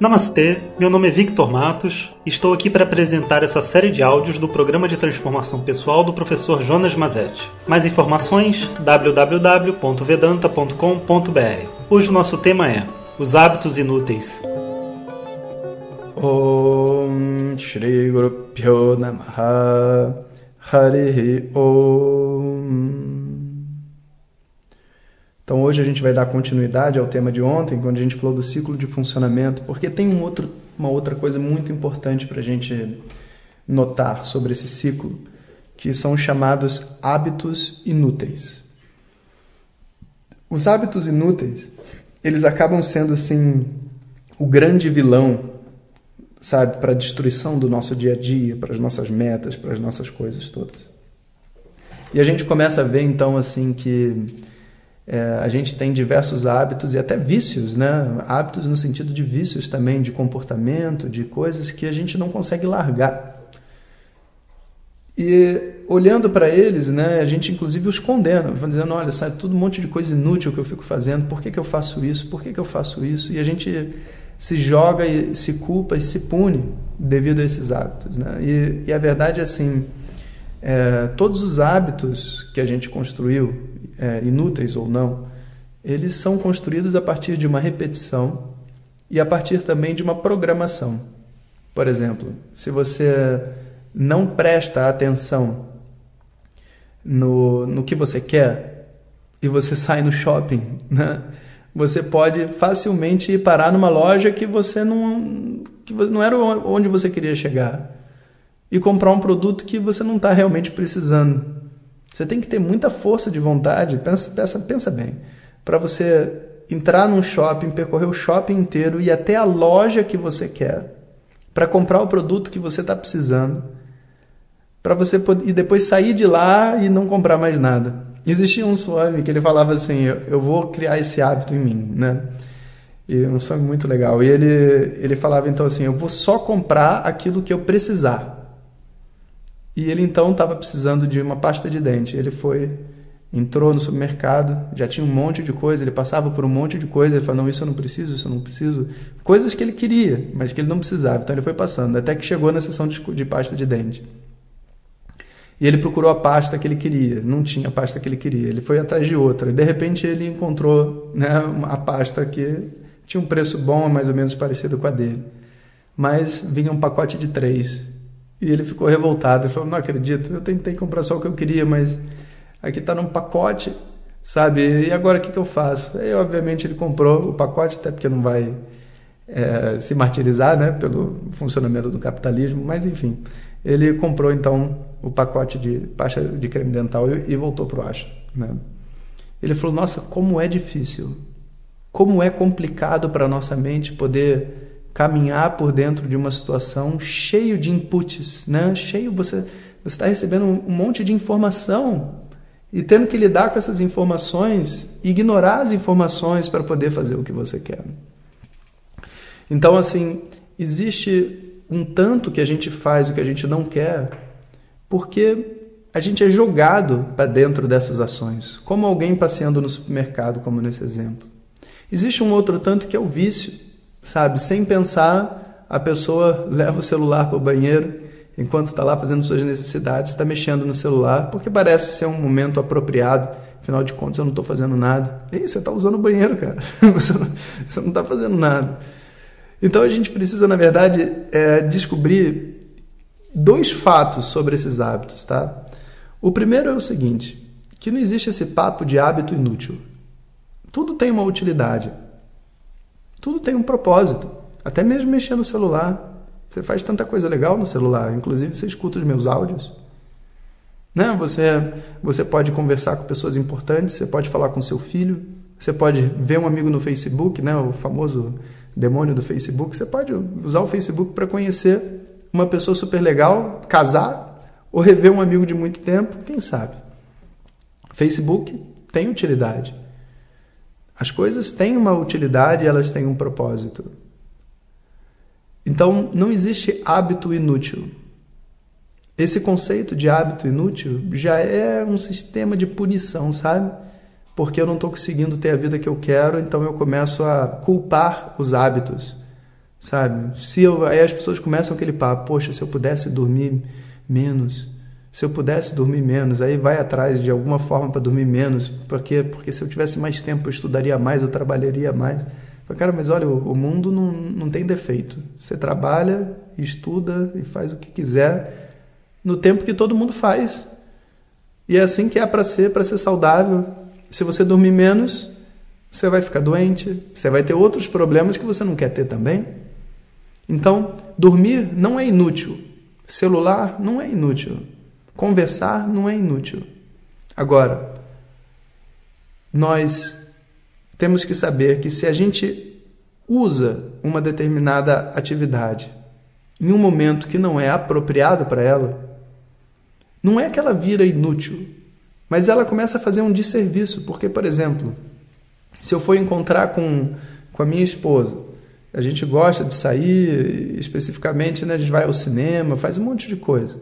Namastê, meu nome é Victor Matos e estou aqui para apresentar essa série de áudios do programa de transformação pessoal do professor Jonas Mazetti. Mais informações www.vedanta.com.br. Hoje o nosso tema é os hábitos inúteis. Om Shri Guru Namaha Om então hoje a gente vai dar continuidade ao tema de ontem, quando a gente falou do ciclo de funcionamento, porque tem um outro, uma outra coisa muito importante para a gente notar sobre esse ciclo, que são chamados hábitos inúteis. Os hábitos inúteis, eles acabam sendo assim o grande vilão, sabe, para a destruição do nosso dia a dia, para as nossas metas, para as nossas coisas todas. E a gente começa a ver então assim que é, a gente tem diversos hábitos e até vícios, né? Hábitos no sentido de vícios também, de comportamento, de coisas que a gente não consegue largar. E olhando para eles, né, a gente inclusive os condena, dizendo, olha, sai tudo um monte de coisa inútil que eu fico fazendo, por que, que eu faço isso, por que, que eu faço isso? E a gente se joga e se culpa e se pune devido a esses hábitos. Né? E, e a verdade é assim, é, todos os hábitos que a gente construiu, é, inúteis ou não, eles são construídos a partir de uma repetição e a partir também de uma programação. Por exemplo, se você não presta atenção no, no que você quer e você sai no shopping, né? você pode facilmente ir parar numa loja que você não, que não era onde você queria chegar e comprar um produto que você não está realmente precisando. Você tem que ter muita força de vontade, pensa, pensa, pensa bem, para você entrar num shopping, percorrer o shopping inteiro e até a loja que você quer, para comprar o produto que você está precisando, para você poder, e depois sair de lá e não comprar mais nada. Existia um swami que ele falava assim: eu, eu vou criar esse hábito em mim, né? E um sonho muito legal. E ele, ele falava então assim: eu vou só comprar aquilo que eu precisar. E ele então estava precisando de uma pasta de dente. Ele foi, entrou no supermercado, já tinha um monte de coisa, ele passava por um monte de coisa, ele falou: Não, isso eu não preciso, isso eu não preciso. Coisas que ele queria, mas que ele não precisava. Então ele foi passando, até que chegou na seção de, de pasta de dente. E ele procurou a pasta que ele queria, não tinha a pasta que ele queria. Ele foi atrás de outra. E de repente ele encontrou né, a pasta que tinha um preço bom, mais ou menos parecido com a dele. Mas vinha um pacote de três. E ele ficou revoltado. Ele falou: Não acredito, eu tentei comprar só o que eu queria, mas aqui está num pacote, sabe? E agora o que, que eu faço? Aí, obviamente, ele comprou o pacote, até porque não vai é, se martirizar né, pelo funcionamento do capitalismo, mas enfim. Ele comprou então o pacote de pasta de creme dental e, e voltou para o Asha. Né? Ele falou: Nossa, como é difícil, como é complicado para nossa mente poder caminhar por dentro de uma situação cheio de inputs, né? Cheio você você está recebendo um monte de informação e tendo que lidar com essas informações, ignorar as informações para poder fazer o que você quer. Então, assim, existe um tanto que a gente faz o que a gente não quer, porque a gente é jogado para dentro dessas ações, como alguém passeando no supermercado, como nesse exemplo. Existe um outro tanto que é o vício sabe? Sem pensar, a pessoa leva o celular para o banheiro enquanto está lá fazendo suas necessidades, está mexendo no celular, porque parece ser um momento apropriado. Afinal de contas, eu não estou fazendo nada. Ei, você está usando o banheiro, cara. Você não está fazendo nada. Então a gente precisa, na verdade, é, descobrir dois fatos sobre esses hábitos, tá? O primeiro é o seguinte: que não existe esse papo de hábito inútil. Tudo tem uma utilidade. Tudo tem um propósito. Até mesmo mexer no celular. Você faz tanta coisa legal no celular. Inclusive, você escuta os meus áudios. Né? Você, você pode conversar com pessoas importantes, você pode falar com seu filho, você pode ver um amigo no Facebook, né? o famoso demônio do Facebook. Você pode usar o Facebook para conhecer uma pessoa super legal, casar, ou rever um amigo de muito tempo, quem sabe. Facebook tem utilidade. As coisas têm uma utilidade elas têm um propósito. Então, não existe hábito inútil. Esse conceito de hábito inútil já é um sistema de punição, sabe? Porque eu não estou conseguindo ter a vida que eu quero, então eu começo a culpar os hábitos. sabe? Se eu, aí as pessoas começam aquele papo, poxa, se eu pudesse dormir menos, se eu pudesse dormir menos, aí vai atrás de alguma forma para dormir menos, porque porque se eu tivesse mais tempo eu estudaria mais, eu trabalharia mais. Cara, mas olha, o mundo não, não tem defeito. Você trabalha, estuda e faz o que quiser no tempo que todo mundo faz. E é assim que é para ser, para ser saudável. Se você dormir menos, você vai ficar doente, você vai ter outros problemas que você não quer ter também. Então, dormir não é inútil. Celular não é inútil. Conversar não é inútil. Agora, nós temos que saber que se a gente usa uma determinada atividade em um momento que não é apropriado para ela, não é que ela vira inútil, mas ela começa a fazer um desserviço. Porque, por exemplo, se eu for encontrar com, com a minha esposa a gente gosta de sair, especificamente, né, a gente vai ao cinema, faz um monte de coisa.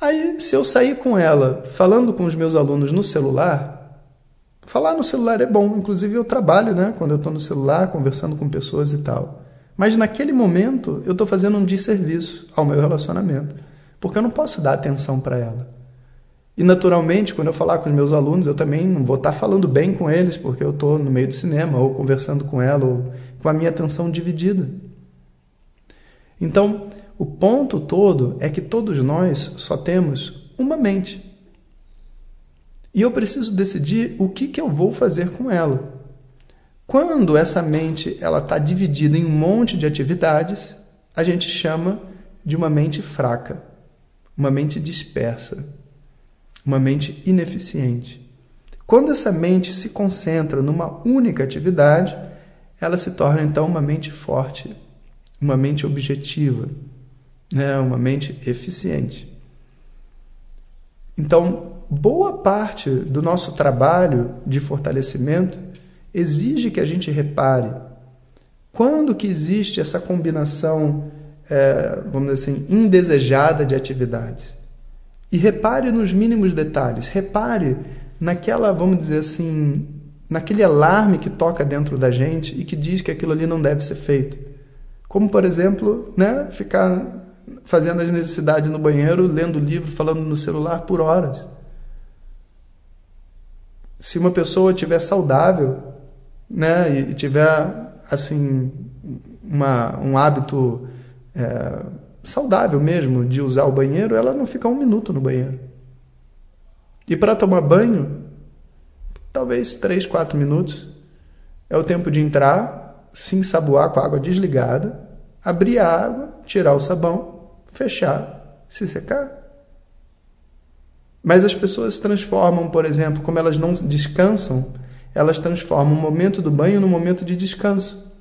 Aí, se eu sair com ela falando com os meus alunos no celular, falar no celular é bom, inclusive eu trabalho, né, quando eu estou no celular, conversando com pessoas e tal. Mas naquele momento eu estou fazendo um desserviço ao meu relacionamento, porque eu não posso dar atenção para ela. E naturalmente, quando eu falar com os meus alunos, eu também não vou estar falando bem com eles, porque eu estou no meio do cinema, ou conversando com ela, ou com a minha atenção dividida. Então, o ponto todo é que todos nós só temos uma mente. E eu preciso decidir o que, que eu vou fazer com ela. Quando essa mente ela está dividida em um monte de atividades, a gente chama de uma mente fraca, uma mente dispersa uma mente ineficiente. Quando essa mente se concentra numa única atividade, ela se torna então uma mente forte, uma mente objetiva, né? uma mente eficiente. Então, boa parte do nosso trabalho de fortalecimento exige que a gente repare quando que existe essa combinação, é, vamos dizer assim, indesejada de atividades. E repare nos mínimos detalhes, repare naquela, vamos dizer assim, naquele alarme que toca dentro da gente e que diz que aquilo ali não deve ser feito. Como, por exemplo, né, ficar fazendo as necessidades no banheiro, lendo livro, falando no celular por horas. Se uma pessoa tiver saudável, né, e tiver assim uma, um hábito é, saudável mesmo de usar o banheiro, ela não fica um minuto no banheiro. E para tomar banho, talvez 3, 4 minutos. É o tempo de entrar, se ensaboar com a água desligada, abrir a água, tirar o sabão, fechar, se secar. Mas as pessoas transformam, por exemplo, como elas não descansam, elas transformam o momento do banho no momento de descanso.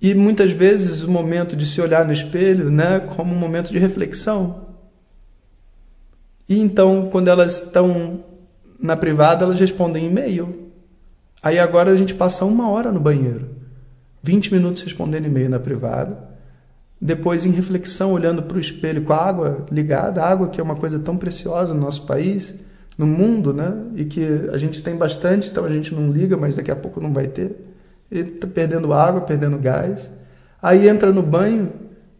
E muitas vezes o momento de se olhar no espelho, né, como um momento de reflexão. E então, quando elas estão na privada, elas respondem e-mail. Aí agora a gente passa uma hora no banheiro, 20 minutos respondendo e-mail na privada, depois em reflexão, olhando para o espelho com a água ligada, a água que é uma coisa tão preciosa no nosso país, no mundo, né? E que a gente tem bastante, então a gente não liga, mas daqui a pouco não vai ter ele está perdendo água, perdendo gás. Aí entra no banho,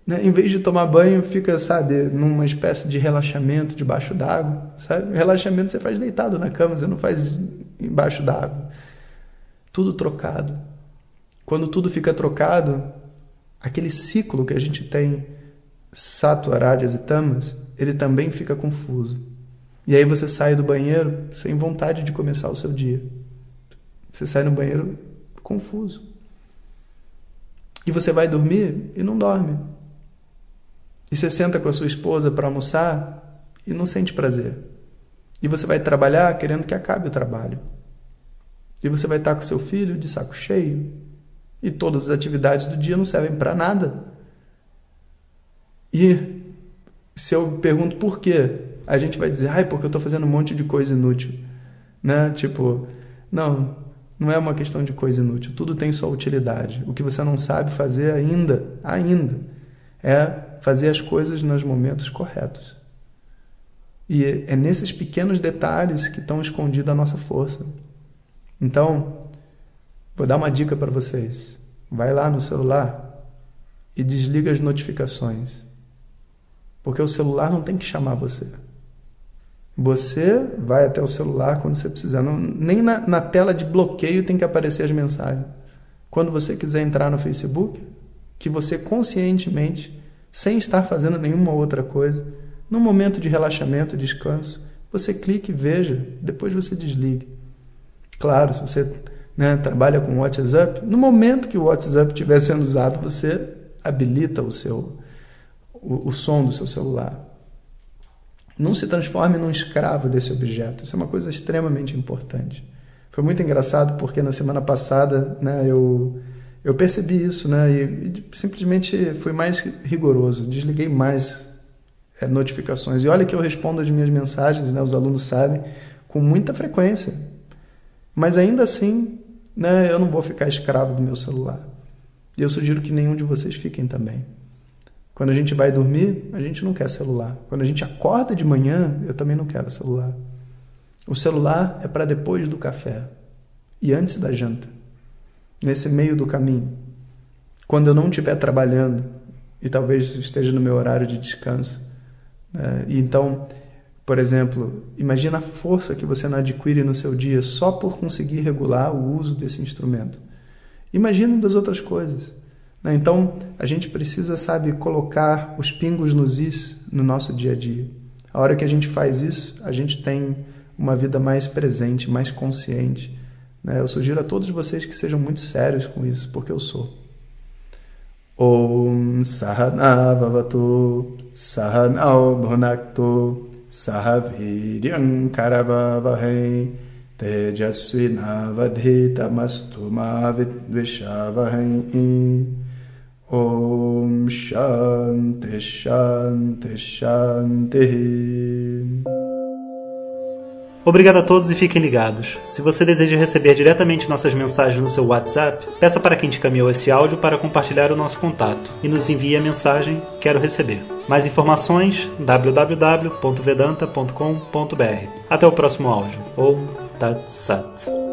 né? em vez de tomar banho, fica, sabe, numa espécie de relaxamento debaixo d'água, sabe? Relaxamento você faz deitado na cama, você não faz embaixo d'água. Tudo trocado. Quando tudo fica trocado, aquele ciclo que a gente tem, sato, arádias e tamas, ele também fica confuso. E aí você sai do banheiro sem vontade de começar o seu dia. Você sai no banheiro confuso. E você vai dormir e não dorme. E você senta com a sua esposa para almoçar e não sente prazer. E você vai trabalhar querendo que acabe o trabalho. E você vai estar com seu filho de saco cheio. E todas as atividades do dia não servem para nada. E se eu pergunto por quê, a gente vai dizer, ai, porque eu estou fazendo um monte de coisa inútil. Né? Tipo, não, não é uma questão de coisa inútil. Tudo tem sua utilidade. O que você não sabe fazer ainda, ainda, é fazer as coisas nos momentos corretos. E é nesses pequenos detalhes que estão escondida a nossa força. Então, vou dar uma dica para vocês. vai lá no celular e desliga as notificações. Porque o celular não tem que chamar você. Você vai até o celular quando você precisar. Não, nem na, na tela de bloqueio tem que aparecer as mensagens. Quando você quiser entrar no Facebook, que você conscientemente, sem estar fazendo nenhuma outra coisa, no momento de relaxamento, descanso, você clique e veja, depois você desligue. Claro, se você né, trabalha com WhatsApp, no momento que o WhatsApp estiver sendo usado, você habilita o seu o, o som do seu celular. Não se transforme num escravo desse objeto. Isso é uma coisa extremamente importante. Foi muito engraçado porque na semana passada, né, eu eu percebi isso, né, e, e simplesmente fui mais rigoroso, desliguei mais é, notificações. E olha que eu respondo as minhas mensagens, né, os alunos sabem, com muita frequência. Mas ainda assim, né, eu não vou ficar escravo do meu celular. E eu sugiro que nenhum de vocês fiquem também. Quando a gente vai dormir, a gente não quer celular. Quando a gente acorda de manhã, eu também não quero celular. O celular é para depois do café e antes da janta. Nesse meio do caminho. Quando eu não estiver trabalhando e talvez esteja no meu horário de descanso. Né? E então, por exemplo, imagina a força que você não adquire no seu dia só por conseguir regular o uso desse instrumento. Imagina das outras coisas. Né? Então, a gente precisa, sabe, colocar os pingos nos is no nosso dia a dia. A hora que a gente faz isso, a gente tem uma vida mais presente, mais consciente. Né? Eu sugiro a todos vocês que sejam muito sérios com isso, porque eu sou. Om Sahana Vavatu Sahanao सह वीर्यङ्करवहै तेजस्विनावधितमस्थु मा विद्विषावहै। ॐ शान्तिः शान्तिः शान्तिश्शन्तिश्शान्तिः Obrigado a todos e fiquem ligados. Se você deseja receber diretamente nossas mensagens no seu WhatsApp, peça para quem te caminhou esse áudio para compartilhar o nosso contato e nos envie a mensagem Quero receber. Mais informações www.vedanta.com.br. Até o próximo áudio. Om Tat Sat.